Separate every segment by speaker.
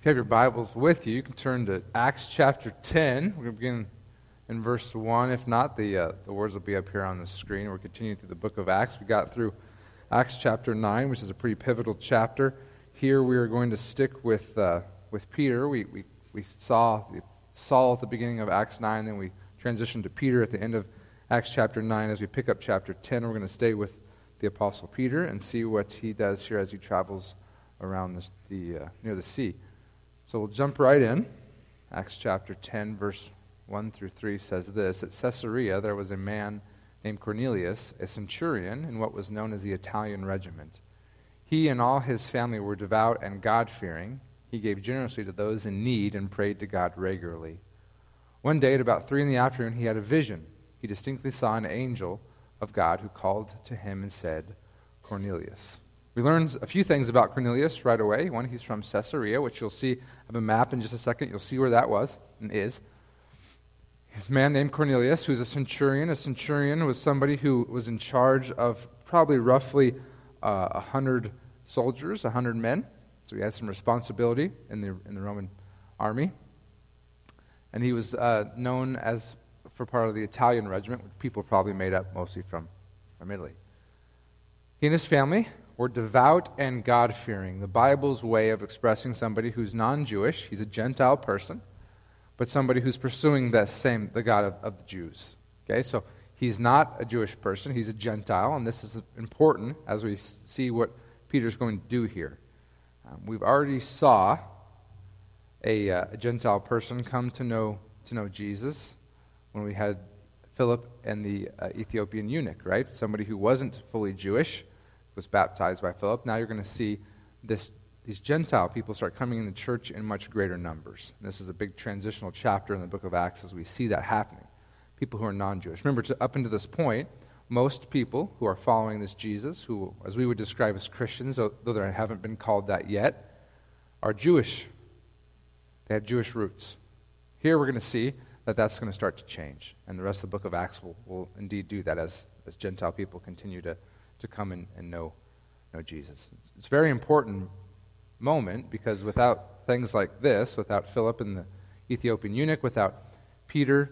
Speaker 1: If you have your Bibles with you, you can turn to Acts chapter 10. We're going to begin in verse 1. If not, the, uh, the words will be up here on the screen. We're continuing through the book of Acts. We got through Acts chapter 9, which is a pretty pivotal chapter. Here we are going to stick with, uh, with Peter. We, we, we saw Saul at the beginning of Acts 9, then we transitioned to Peter at the end of Acts chapter 9. As we pick up chapter 10, we're going to stay with the Apostle Peter and see what he does here as he travels around this, the, uh, near the sea. So we'll jump right in. Acts chapter 10, verse 1 through 3 says this At Caesarea, there was a man named Cornelius, a centurion in what was known as the Italian regiment. He and all his family were devout and God fearing. He gave generously to those in need and prayed to God regularly. One day, at about 3 in the afternoon, he had a vision. He distinctly saw an angel of God who called to him and said, Cornelius. We learned a few things about Cornelius right away. One, he's from Caesarea, which you'll see. I have a map in just a second. You'll see where that was and is. He's a man named Cornelius who's a centurion. A centurion was somebody who was in charge of probably roughly uh, 100 soldiers, 100 men. So he had some responsibility in the, in the Roman army. And he was uh, known as for part of the Italian regiment, which people probably made up mostly from, from Italy. He and his family or devout and God fearing. The Bible's way of expressing somebody who's non Jewish, he's a Gentile person, but somebody who's pursuing the same, the God of, of the Jews. Okay, so he's not a Jewish person, he's a Gentile, and this is important as we see what Peter's going to do here. Um, we've already saw a, uh, a, Gentile person come to know, to know Jesus when we had Philip and the uh, Ethiopian eunuch, right? Somebody who wasn't fully Jewish was baptized by Philip. Now you're going to see this, these Gentile people start coming in the church in much greater numbers. And this is a big transitional chapter in the book of Acts as we see that happening. People who are non Jewish. Remember, to, up until this point, most people who are following this Jesus, who, as we would describe as Christians, though, they haven't been called that yet, are Jewish. They have Jewish roots. Here we're going to see that that's going to start to change. And the rest of the book of Acts will, will indeed do that as, as Gentile people continue to to come and, and know, know Jesus. It's a very important moment because without things like this, without Philip and the Ethiopian eunuch, without Peter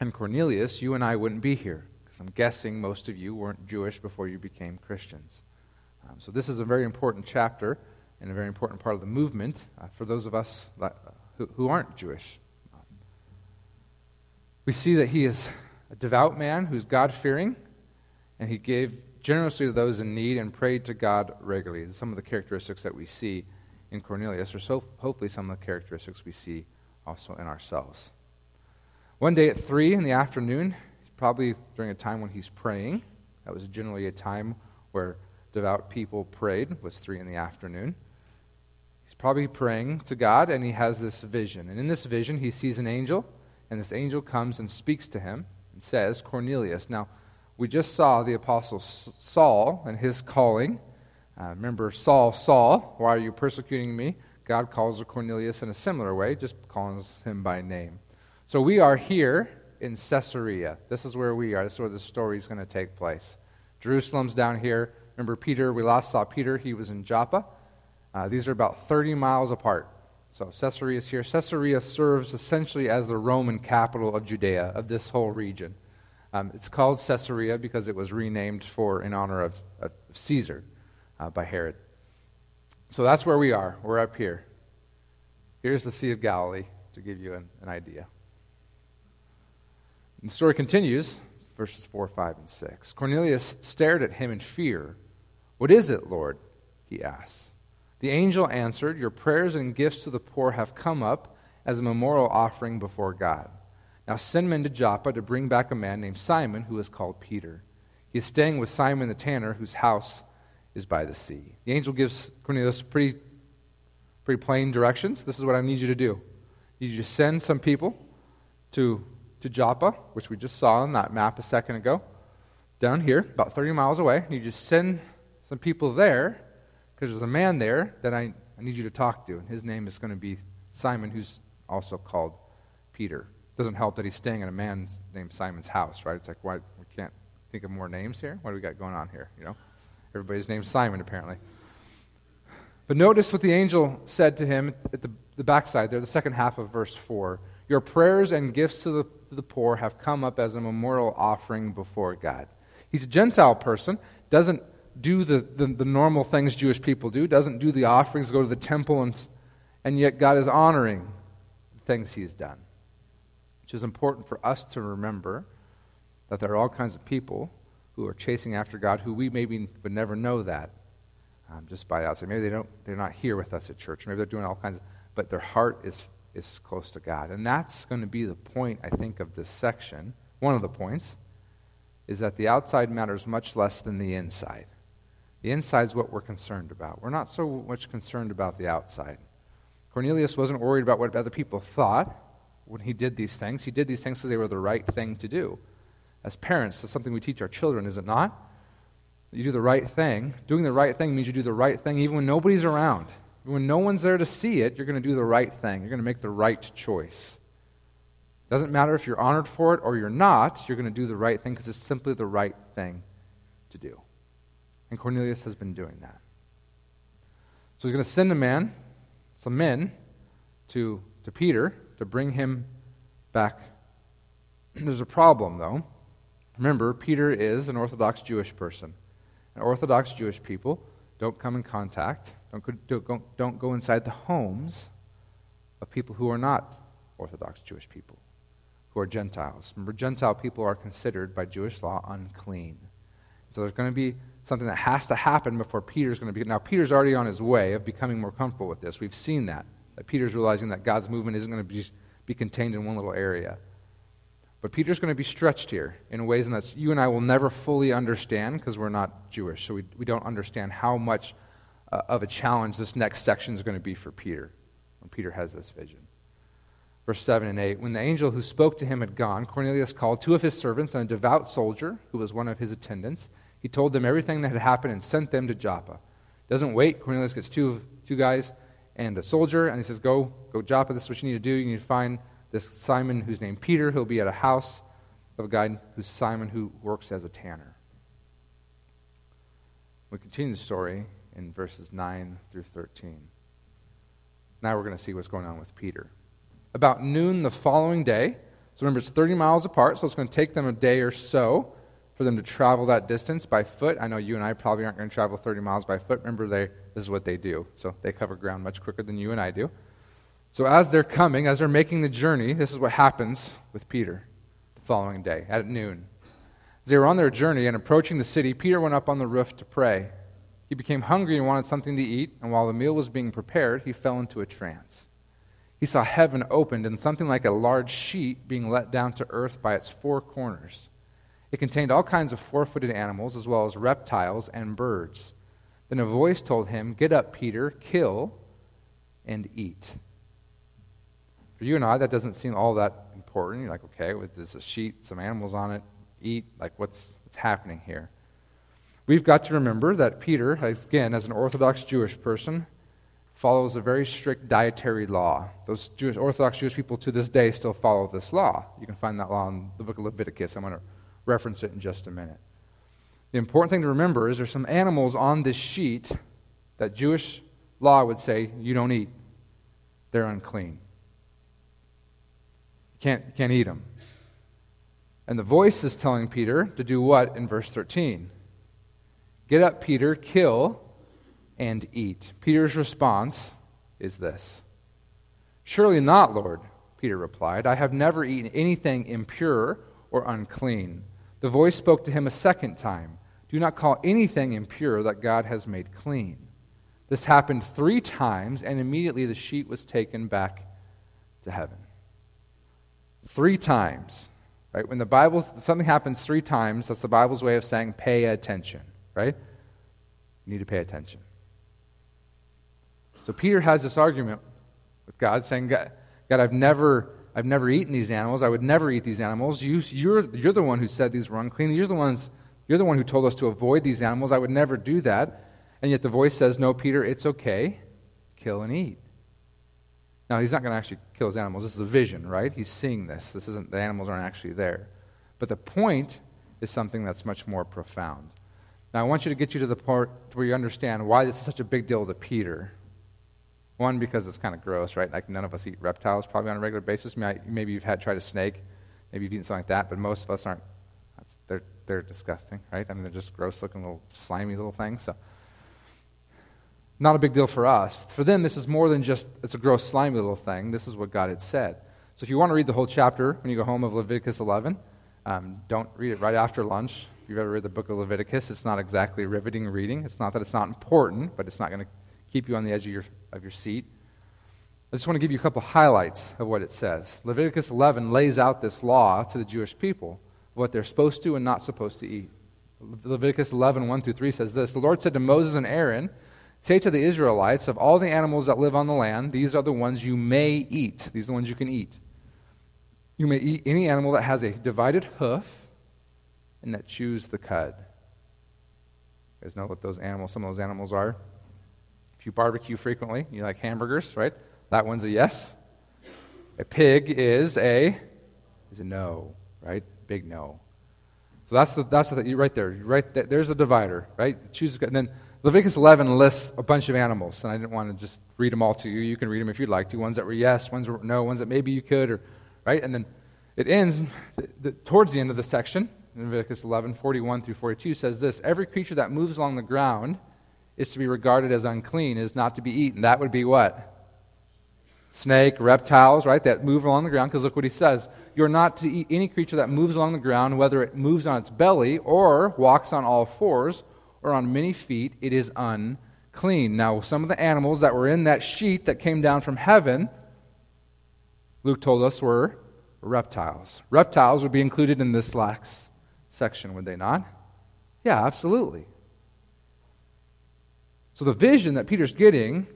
Speaker 1: and Cornelius, you and I wouldn't be here. Because I'm guessing most of you weren't Jewish before you became Christians. Um, so this is a very important chapter and a very important part of the movement uh, for those of us that, uh, who, who aren't Jewish. we see that he is a devout man who's God fearing, and he gave generously to those in need, and prayed to God regularly. Some of the characteristics that we see in Cornelius are so hopefully some of the characteristics we see also in ourselves. One day at 3 in the afternoon, probably during a time when he's praying, that was generally a time where devout people prayed, was 3 in the afternoon. He's probably praying to God, and he has this vision. And in this vision, he sees an angel, and this angel comes and speaks to him and says, Cornelius. Now, we just saw the Apostle Saul and his calling. Uh, remember, Saul, Saul, why are you persecuting me? God calls Cornelius in a similar way, just calls him by name. So we are here in Caesarea. This is where we are. This is where the story is going to take place. Jerusalem's down here. Remember Peter? We last saw Peter. He was in Joppa. Uh, these are about 30 miles apart. So Caesarea is here. Caesarea serves essentially as the Roman capital of Judea, of this whole region. Um, it's called Caesarea because it was renamed for in honor of, of Caesar uh, by Herod. So that's where we are. We're up here. Here's the Sea of Galilee to give you an, an idea. And the story continues, verses 4, 5, and 6. Cornelius stared at him in fear. What is it, Lord? he asked. The angel answered, Your prayers and gifts to the poor have come up as a memorial offering before God. Now send men to Joppa to bring back a man named Simon who is called Peter. He is staying with Simon the tanner, whose house is by the sea. The angel gives Cornelius pretty, pretty plain directions. This is what I need you to do. You just send some people to, to Joppa, which we just saw on that map a second ago, down here, about 30 miles away. You just send some people there because there's a man there that I, I need you to talk to. And his name is going to be Simon, who's also called Peter doesn't help that he's staying in a man named Simon's house, right? It's like, why we can't think of more names here? What do we got going on here? You know, everybody's named Simon apparently. But notice what the angel said to him at the, the backside there, the second half of verse 4. Your prayers and gifts to the, to the poor have come up as a memorial offering before God. He's a Gentile person, doesn't do the, the, the, normal things Jewish people do, doesn't do the offerings, go to the temple, and, and yet God is honoring the things he's done. Which is important for us to remember that there are all kinds of people who are chasing after God who we maybe would never know that um, just by outside. Maybe they don't, they're not here with us at church. Maybe they're doing all kinds of, but their heart is, is close to God. And that's going to be the point, I think, of this section. One of the points is that the outside matters much less than the inside. The inside is what we're concerned about. We're not so much concerned about the outside. Cornelius wasn't worried about what other people thought when he did these things. He did these things because they were the right thing to do. As parents, that's something we teach our children, is it not? You do the right thing. Doing the right thing means you do the right thing even when nobody's around. When no one's there to see it, you're going to do the right thing. You're going to make the right choice. It Doesn't matter if you're honored for it or you're not, you're going to do the right thing because it's simply the right thing to do. And Cornelius has been doing that. So he's going to send a man, some men, to, to Peter to bring him back. There's a problem, though. Remember, Peter is an Orthodox Jewish person. And Orthodox Jewish people don't come in contact, don't go, don't, don't go inside the homes of people who are not Orthodox Jewish people, who are Gentiles. Remember, Gentile people are considered by Jewish law unclean. So there's going to be something that has to happen before Peter's going to be. Now, Peter's already on his way of becoming more comfortable with this. We've seen that. That Peter's realizing that God's movement isn't going to be, be contained in one little area. But Peter's going to be stretched here in ways that you and I will never fully understand because we're not Jewish. So we, we don't understand how much uh, of a challenge this next section is going to be for Peter when Peter has this vision. Verse 7 and 8 When the angel who spoke to him had gone, Cornelius called two of his servants and a devout soldier who was one of his attendants. He told them everything that had happened and sent them to Joppa. Doesn't wait. Cornelius gets two, two guys and a soldier, and he says, Go, go Joppa. This is what you need to do. You need to find this Simon who's named Peter, he'll be at a house of a guy who's Simon who works as a tanner. We continue the story in verses 9 through 13. Now we're going to see what's going on with Peter. About noon the following day, so remember it's 30 miles apart, so it's going to take them a day or so for them to travel that distance by foot. I know you and I probably aren't going to travel 30 miles by foot. Remember, they, this is what they do. So they cover ground much quicker than you and I do. So, as they're coming, as they're making the journey, this is what happens with Peter the following day at noon. As they were on their journey and approaching the city, Peter went up on the roof to pray. He became hungry and wanted something to eat, and while the meal was being prepared, he fell into a trance. He saw heaven opened and something like a large sheet being let down to earth by its four corners. It contained all kinds of four footed animals, as well as reptiles and birds. Then a voice told him, Get up, Peter, kill and eat. For you and I, that doesn't seem all that important. You're like, okay, with this a sheet, some animals on it, eat. Like, what's, what's happening here? We've got to remember that Peter, again, as an Orthodox Jewish person, follows a very strict dietary law. Those Jewish, Orthodox Jewish people to this day still follow this law. You can find that law in the book of Leviticus. I'm going to reference it in just a minute. The important thing to remember is there's some animals on this sheet that Jewish law would say you don't eat. They're unclean. You can't, can't eat them. And the voice is telling Peter to do what in verse 13? Get up, Peter, kill and eat. Peter's response is this Surely not, Lord, Peter replied. I have never eaten anything impure or unclean. The voice spoke to him a second time Do not call anything impure that God has made clean. This happened three times, and immediately the sheet was taken back to heaven. Three times. Right? When the Bible something happens three times, that's the Bible's way of saying pay attention, right? You need to pay attention. So Peter has this argument with God saying, God, God I've never I've never eaten these animals. I would never eat these animals. You, you're, you're the one who said these were unclean. You're the, ones, you're the one who told us to avoid these animals. I would never do that. And yet the voice says, No, Peter, it's okay. Kill and eat. Now, he's not going to actually kill his animals. This is a vision, right? He's seeing this. This isn't, the animals aren't actually there. But the point is something that's much more profound. Now, I want you to get you to the part where you understand why this is such a big deal to Peter. One, because it's kind of gross, right? Like none of us eat reptiles probably on a regular basis. Maybe you've had tried a snake, maybe you've eaten something like that, but most of us aren't. They're, they're disgusting, right? I mean, they're just gross looking little slimy little things. So, not a big deal for us. For them, this is more than just it's a gross slimy little thing. This is what God had said. So, if you want to read the whole chapter when you go home of Leviticus 11, um, don't read it right after lunch. If you've ever read the book of Leviticus, it's not exactly riveting reading. It's not that it's not important, but it's not going to keep you on the edge of your, of your seat. I just want to give you a couple highlights of what it says. Leviticus 11 lays out this law to the Jewish people, what they're supposed to and not supposed to eat. Leviticus 11, 1 through 3 says this The Lord said to Moses and Aaron, Say to the Israelites, of all the animals that live on the land, these are the ones you may eat. These are the ones you can eat. You may eat any animal that has a divided hoof and that chews the cud. You guys know what those animals, some of those animals are? If you barbecue frequently, you like hamburgers, right? That one's a yes. A pig is a is a no, right? Big no. So that's the that's the right there. Right there, there's the divider, right? Choose and then Leviticus 11 lists a bunch of animals, and I didn't want to just read them all to you. You can read them if you'd like to. Ones that were yes, ones were no, ones that maybe you could, or right? And then it ends the, the, towards the end of the section. Leviticus 11, 41 through 42 says this Every creature that moves along the ground is to be regarded as unclean, is not to be eaten. That would be what? Snake, reptiles, right? That move along the ground, because look what he says. You're not to eat any creature that moves along the ground, whether it moves on its belly or walks on all fours or on many feet, it is unclean. Now, some of the animals that were in that sheet that came down from heaven, Luke told us, were reptiles. Reptiles would be included in this last section, would they not? Yeah, absolutely. So the vision that Peter's getting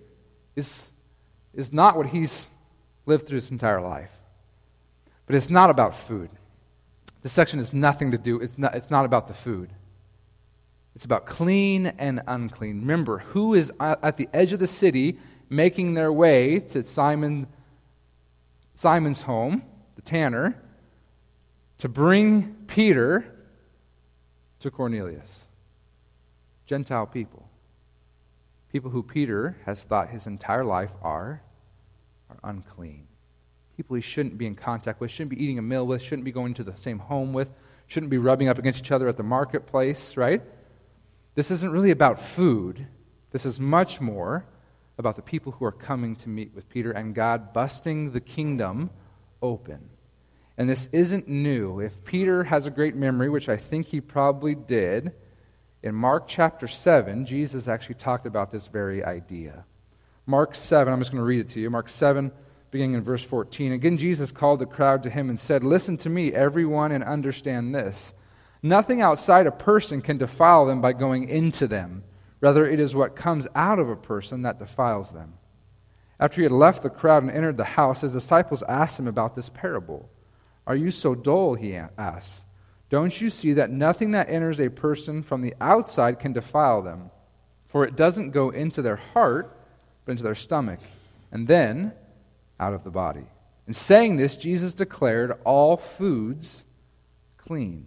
Speaker 1: is, is not what he's lived through his entire life. But it's not about food. This section has nothing to do, it's not, it's not about the food. It's about clean and unclean. Remember, who is at the edge of the city making their way to Simon, Simon's home, the tanner, to bring Peter to Cornelius? Gentile people. People who Peter has thought his entire life are, are unclean. People he shouldn't be in contact with, shouldn't be eating a meal with, shouldn't be going to the same home with, shouldn't be rubbing up against each other at the marketplace, right? This isn't really about food. This is much more about the people who are coming to meet with Peter and God busting the kingdom open. And this isn't new. If Peter has a great memory, which I think he probably did, in Mark chapter 7, Jesus actually talked about this very idea. Mark 7, I'm just going to read it to you. Mark 7, beginning in verse 14. Again, Jesus called the crowd to him and said, Listen to me, everyone, and understand this. Nothing outside a person can defile them by going into them. Rather, it is what comes out of a person that defiles them. After he had left the crowd and entered the house, his disciples asked him about this parable. Are you so dull? He asked. Don't you see that nothing that enters a person from the outside can defile them? For it doesn't go into their heart, but into their stomach, and then out of the body. In saying this, Jesus declared all foods clean.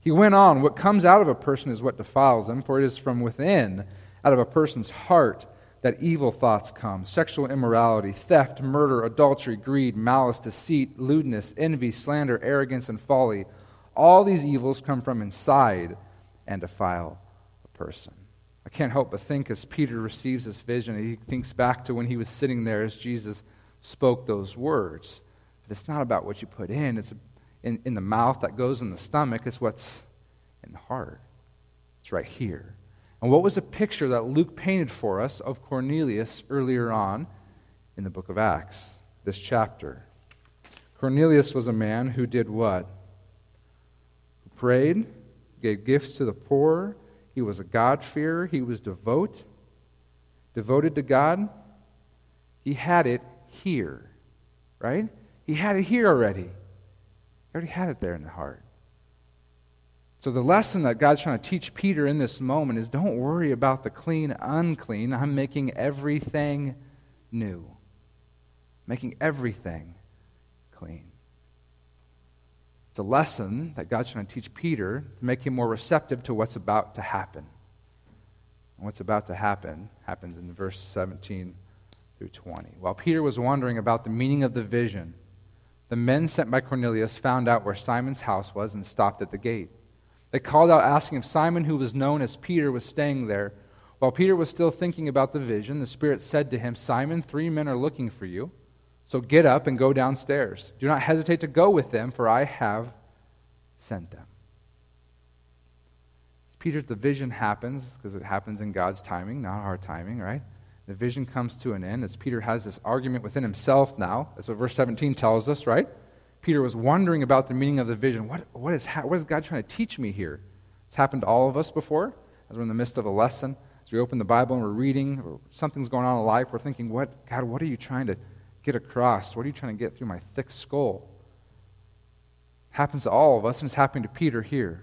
Speaker 1: He went on, What comes out of a person is what defiles them, for it is from within, out of a person's heart, that evil thoughts come sexual immorality, theft, murder, adultery, greed, malice, deceit, lewdness, envy, slander, arrogance, and folly. All these evils come from inside and defile a person. I can't help but think as Peter receives this vision, he thinks back to when he was sitting there as Jesus spoke those words. But it's not about what you put in, it's in, in the mouth that goes in the stomach, it's what's in the heart. It's right here. And what was a picture that Luke painted for us of Cornelius earlier on in the book of Acts, this chapter? Cornelius was a man who did what? Prayed, gave gifts to the poor. He was a God-fearer. He was devout, devoted to God. He had it here, right? He had it here already. He already had it there in the heart. So, the lesson that God's trying to teach Peter in this moment is don't worry about the clean, unclean. I'm making everything new, making everything clean. It's a lesson that God's trying to teach Peter to make him more receptive to what's about to happen. And what's about to happen happens in verse 17 through 20. While Peter was wondering about the meaning of the vision, the men sent by Cornelius found out where Simon's house was and stopped at the gate. They called out, asking if Simon, who was known as Peter, was staying there. While Peter was still thinking about the vision, the Spirit said to him, Simon, three men are looking for you. So get up and go downstairs. Do not hesitate to go with them, for I have sent them. As Peter, the vision happens, because it happens in God's timing, not our timing, right? The vision comes to an end as Peter has this argument within himself now. That's what verse 17 tells us, right? Peter was wondering about the meaning of the vision. What, what, is, what is God trying to teach me here? It's happened to all of us before, as we're in the midst of a lesson. As we open the Bible and we're reading, or something's going on in life, we're thinking, what, God, what are you trying to get across? What are you trying to get through my thick skull? Happens to all of us, and it's happening to Peter here.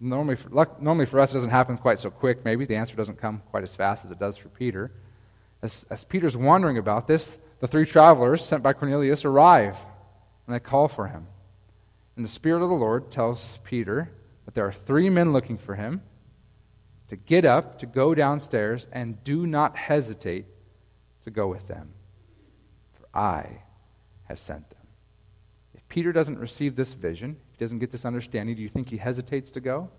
Speaker 1: Normally for, normally for us, it doesn't happen quite so quick, maybe. The answer doesn't come quite as fast as it does for Peter. As, as Peter's wondering about this, the three travelers sent by Cornelius arrive and they call for him. And the Spirit of the Lord tells Peter that there are three men looking for him to get up, to go downstairs, and do not hesitate to go with them. I have sent them. If Peter doesn't receive this vision, he doesn't get this understanding, do you think he hesitates to go?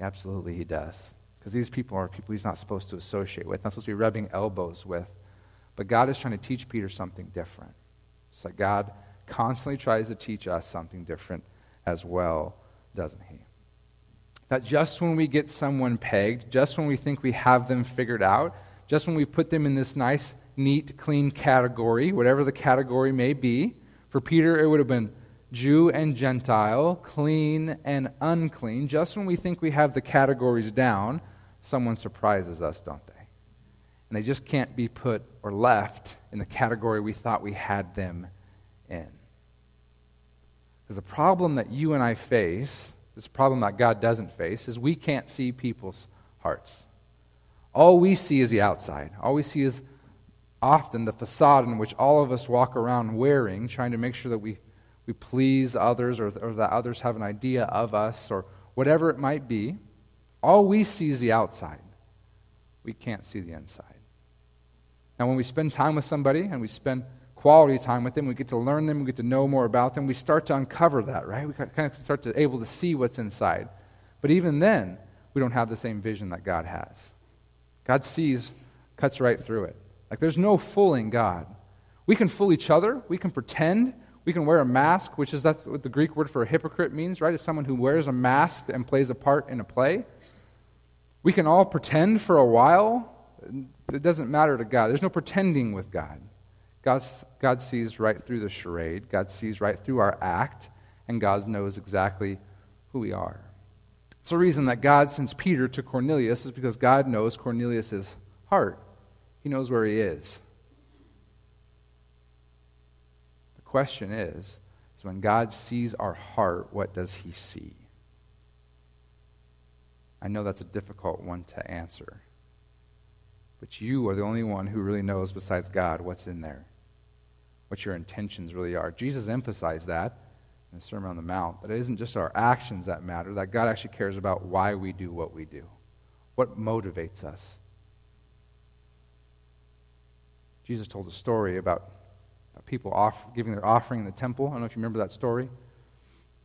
Speaker 1: Absolutely, he does. Because these people are people he's not supposed to associate with, not supposed to be rubbing elbows with. But God is trying to teach Peter something different. It's like God constantly tries to teach us something different as well, doesn't he? That just when we get someone pegged, just when we think we have them figured out, just when we put them in this nice, neat, clean category, whatever the category may be, for Peter it would have been Jew and Gentile, clean and unclean. Just when we think we have the categories down, someone surprises us, don't they? And they just can't be put or left in the category we thought we had them in. Because the problem that you and I face, this problem that God doesn't face, is we can't see people's hearts. All we see is the outside. All we see is often the facade in which all of us walk around wearing, trying to make sure that we, we please others or, or that others have an idea of us or whatever it might be. All we see is the outside. We can't see the inside. Now, when we spend time with somebody and we spend quality time with them, we get to learn them, we get to know more about them, we start to uncover that, right? We kind of start to able to see what's inside. But even then, we don't have the same vision that God has. God sees, cuts right through it. Like there's no fooling God. We can fool each other, we can pretend, we can wear a mask, which is that's what the Greek word for a hypocrite means, right? It's someone who wears a mask and plays a part in a play. We can all pretend for a while. It doesn't matter to God. There's no pretending with God. God, God sees right through the charade, God sees right through our act, and God knows exactly who we are. It's the reason that God sends Peter to Cornelius is because God knows Cornelius' heart. He knows where he is. The question is, is when God sees our heart, what does he see? I know that's a difficult one to answer. But you are the only one who really knows, besides God, what's in there what your intentions really are. Jesus emphasized that in the Sermon on the Mount, that it isn't just our actions that matter, that God actually cares about why we do what we do, what motivates us. Jesus told a story about people off, giving their offering in the temple. I don't know if you remember that story.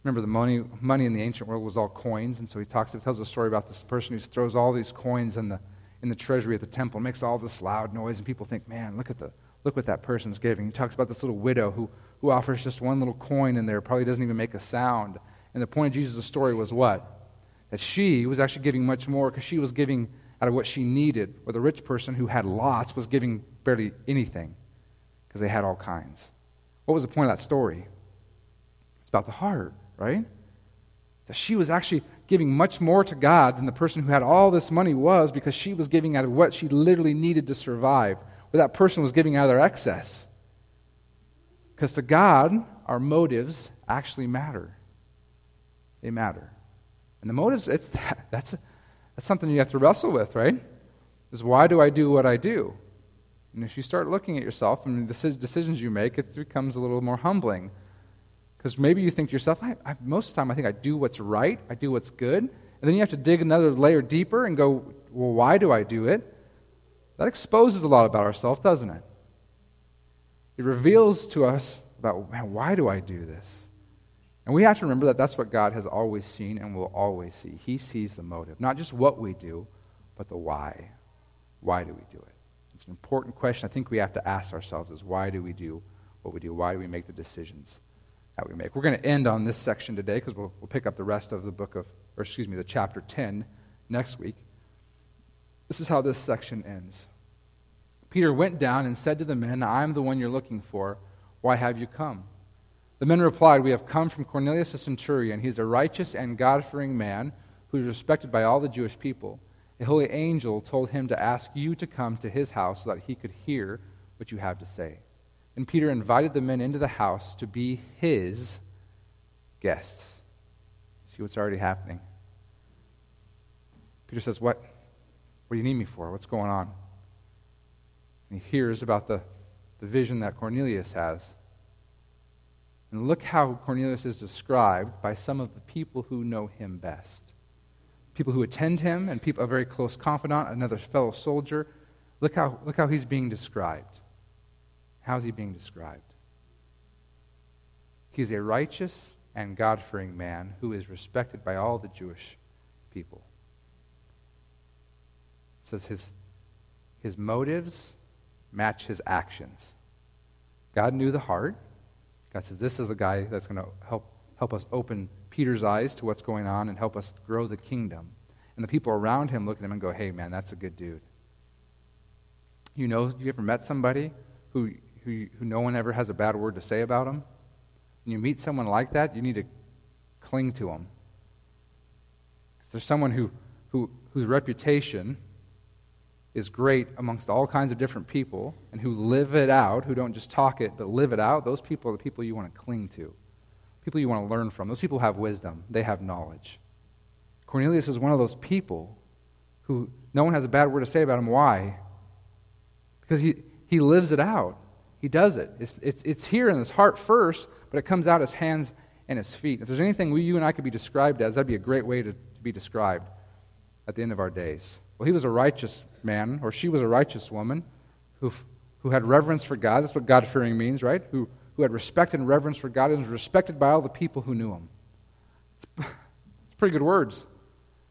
Speaker 1: Remember, the money, money in the ancient world was all coins, and so he talks, he tells a story about this person who throws all these coins in the, in the treasury at the temple, makes all this loud noise, and people think, man, look at the, Look what that person's giving. He talks about this little widow who, who offers just one little coin in there, probably doesn't even make a sound. And the point of Jesus' story was what? That she was actually giving much more because she was giving out of what she needed, where the rich person who had lots was giving barely anything because they had all kinds. What was the point of that story? It's about the heart, right? That she was actually giving much more to God than the person who had all this money was because she was giving out of what she literally needed to survive where that person was giving out of their excess. Because to God, our motives actually matter. They matter. And the motives, it's that, that's, that's something you have to wrestle with, right? Is why do I do what I do? And if you start looking at yourself and the decisions you make, it becomes a little more humbling. Because maybe you think to yourself, I, I, most of the time I think I do what's right, I do what's good. And then you have to dig another layer deeper and go, well, why do I do it? That exposes a lot about ourselves, doesn't it? It reveals to us about, man, why do I do this? And we have to remember that that's what God has always seen and will always see. He sees the motive, not just what we do, but the why. Why do we do it? It's an important question I think we have to ask ourselves is why do we do what we do? Why do we make the decisions that we make? We're going to end on this section today because we'll, we'll pick up the rest of the book of, or excuse me, the chapter 10 next week. This is how this section ends. Peter went down and said to the men, I am the one you're looking for. Why have you come? The men replied, We have come from Cornelius the centurion. He's a righteous and God fearing man who is respected by all the Jewish people. A holy angel told him to ask you to come to his house so that he could hear what you have to say. And Peter invited the men into the house to be his guests. See what's already happening. Peter says, What? What do you need me for? What's going on? And he hears about the, the vision that Cornelius has. And look how Cornelius is described by some of the people who know him best. People who attend him and people, a very close confidant, another fellow soldier. Look how, look how he's being described. How's he being described? He's a righteous and God fearing man who is respected by all the Jewish people. It says his, his motives match his actions. God knew the heart. God says, This is the guy that's going to help, help us open Peter's eyes to what's going on and help us grow the kingdom. And the people around him look at him and go, Hey, man, that's a good dude. You know, you ever met somebody who, who, who no one ever has a bad word to say about them? When you meet someone like that, you need to cling to them. Because There's someone who, who, whose reputation is great amongst all kinds of different people and who live it out, who don't just talk it, but live it out, those people are the people you want to cling to. People you want to learn from. Those people have wisdom, they have knowledge. Cornelius is one of those people who no one has a bad word to say about him. Why? Because he, he lives it out. He does it. It's, it's, it's here in his heart first, but it comes out his hands and his feet. If there's anything we, you and I could be described as, that'd be a great way to, to be described at the end of our days. Well, he was a righteous man, or she was a righteous woman who, who had reverence for God. That's what God fearing means, right? Who, who had respect and reverence for God and was respected by all the people who knew him. It's, it's pretty good words.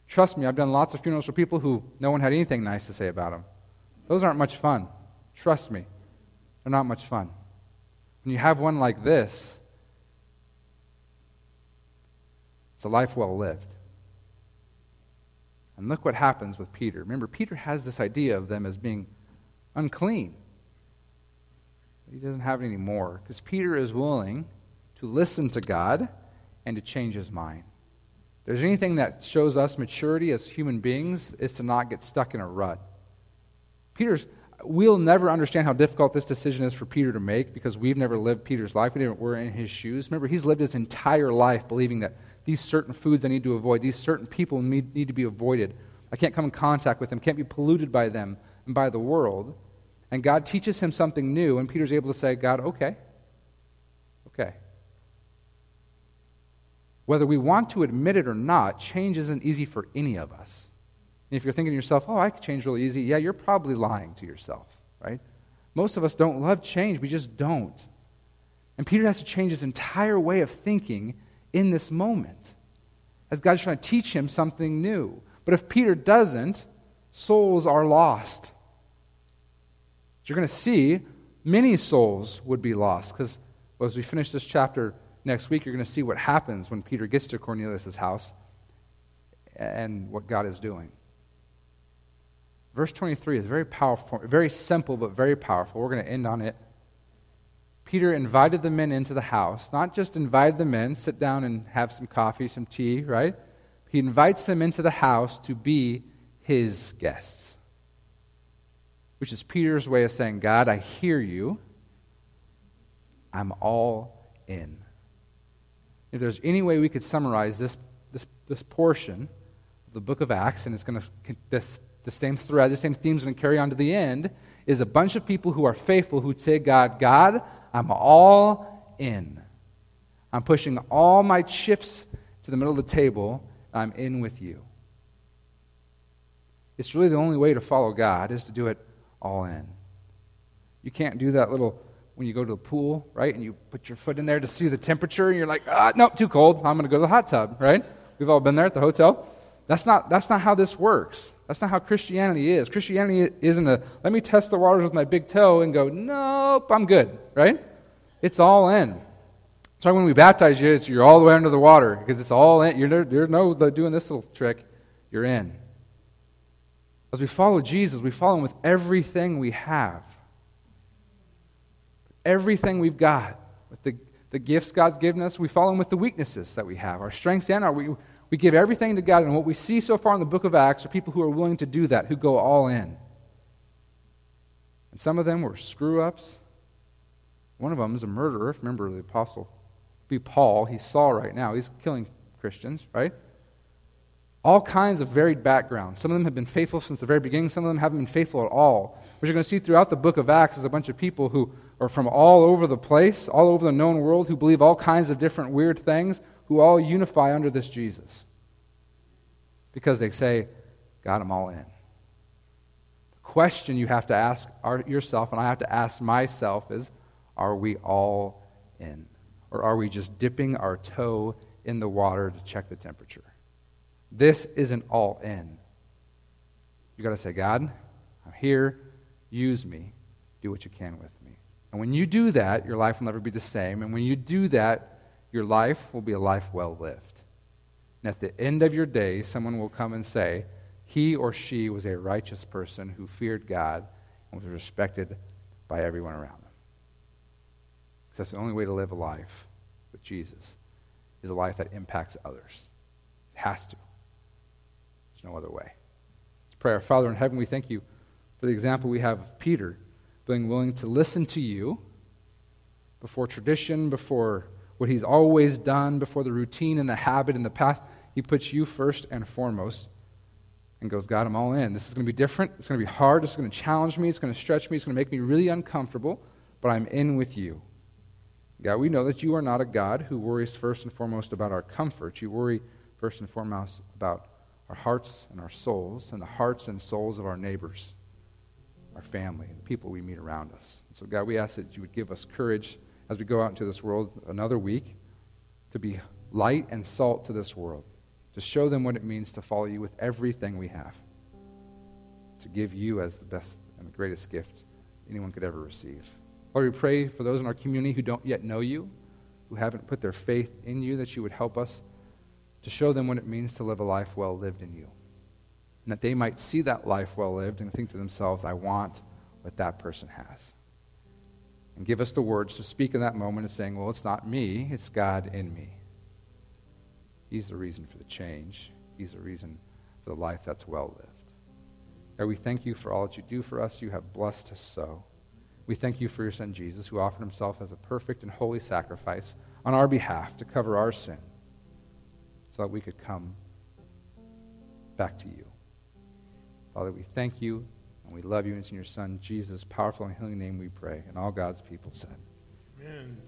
Speaker 1: Trust me, I've done lots of funerals for people who no one had anything nice to say about them. Those aren't much fun. Trust me, they're not much fun. When you have one like this, it's a life well lived. And look what happens with Peter. Remember, Peter has this idea of them as being unclean. He doesn't have it anymore because Peter is willing to listen to God and to change his mind. If there's anything that shows us maturity as human beings is to not get stuck in a rut. Peter's we'll never understand how difficult this decision is for Peter to make because we've never lived Peter's life. We never were in his shoes. Remember, he's lived his entire life believing that these certain foods I need to avoid, these certain people need, need to be avoided. I can't come in contact with them, can't be polluted by them and by the world. And God teaches him something new, and Peter's able to say, God, okay, okay. Whether we want to admit it or not, change isn't easy for any of us. And if you're thinking to yourself, oh, I could change really easy, yeah, you're probably lying to yourself, right? Most of us don't love change, we just don't. And Peter has to change his entire way of thinking in this moment as God's trying to teach him something new. But if Peter doesn't, souls are lost. You're going to see, many souls would be lost because well, as we finish this chapter next week, you're going to see what happens when Peter gets to Cornelius' house and what God is doing. Verse 23 is very powerful, very simple, but very powerful. We're going to end on it Peter invited the men into the house, not just invited the men, sit down and have some coffee, some tea, right? He invites them into the house to be his guests, which is Peter's way of saying, God, I hear you. I'm all in. If there's any way we could summarize this, this, this portion of the book of Acts, and it's going to, this, the same thread, the same theme's going to carry on to the end, is a bunch of people who are faithful who say, God, God, I'm all in. I'm pushing all my chips to the middle of the table, I'm in with you. It's really the only way to follow God is to do it all in. You can't do that little when you go to the pool, right? And you put your foot in there to see the temperature, and you're like, ah, no, too cold. I'm going to go to the hot tub, right? We've all been there at the hotel. That's not, that's not how this works. That's not how Christianity is. Christianity isn't a, let me test the waters with my big toe and go, nope, I'm good, right? It's all in. So when we baptize you, it's you're all the way under the water because it's all in. You're, you're no doing this little trick. You're in. As we follow Jesus, we follow him with everything we have. Everything we've got. With the, the gifts God's given us, we follow him with the weaknesses that we have, our strengths and our we, we give everything to God. And what we see so far in the book of Acts are people who are willing to do that, who go all in. And some of them were screw ups. One of them is a murderer. if Remember the apostle, It'd be Paul. He's Saul right now. He's killing Christians, right? All kinds of varied backgrounds. Some of them have been faithful since the very beginning, some of them haven't been faithful at all. What you're going to see throughout the book of Acts is a bunch of people who are from all over the place, all over the known world, who believe all kinds of different weird things, who all unify under this Jesus. Because they say, Got them all in. The question you have to ask yourself, and I have to ask myself, is Are we all in? Or are we just dipping our toe in the water to check the temperature? This isn't all in. You got to say, God, I'm here. Use me. Do what you can with me. And when you do that, your life will never be the same. And when you do that, your life will be a life well lived. And at the end of your day, someone will come and say, he or she was a righteous person who feared God and was respected by everyone around them. Because that's the only way to live a life with Jesus, is a life that impacts others. It has to no other way. Let's pray. Our Father in heaven, we thank you for the example we have of Peter being willing to listen to you before tradition, before what he's always done, before the routine and the habit and the past. He puts you first and foremost and goes, God, I'm all in. This is going to be different. It's going to be hard. It's going to challenge me. It's going to stretch me. It's going to make me really uncomfortable, but I'm in with you. God, we know that you are not a God who worries first and foremost about our comfort. You worry first and foremost about our hearts and our souls and the hearts and souls of our neighbors, our family, the people we meet around us. And so, God, we ask that you would give us courage as we go out into this world another week to be light and salt to this world, to show them what it means to follow you with everything we have, to give you as the best and the greatest gift anyone could ever receive. Lord, we pray for those in our community who don't yet know you, who haven't put their faith in you, that you would help us to show them what it means to live a life well lived in you. And that they might see that life well lived and think to themselves, I want what that person has. And give us the words to speak in that moment of saying, Well, it's not me, it's God in me. He's the reason for the change, He's the reason for the life that's well lived. God, we thank you for all that you do for us. You have blessed us so. We thank you for your Son Jesus, who offered himself as a perfect and holy sacrifice on our behalf to cover our sin so that we could come back to you. Father, we thank you and we love you. And it's in your Son, Jesus' powerful and healing name we pray. And all God's people said, Amen.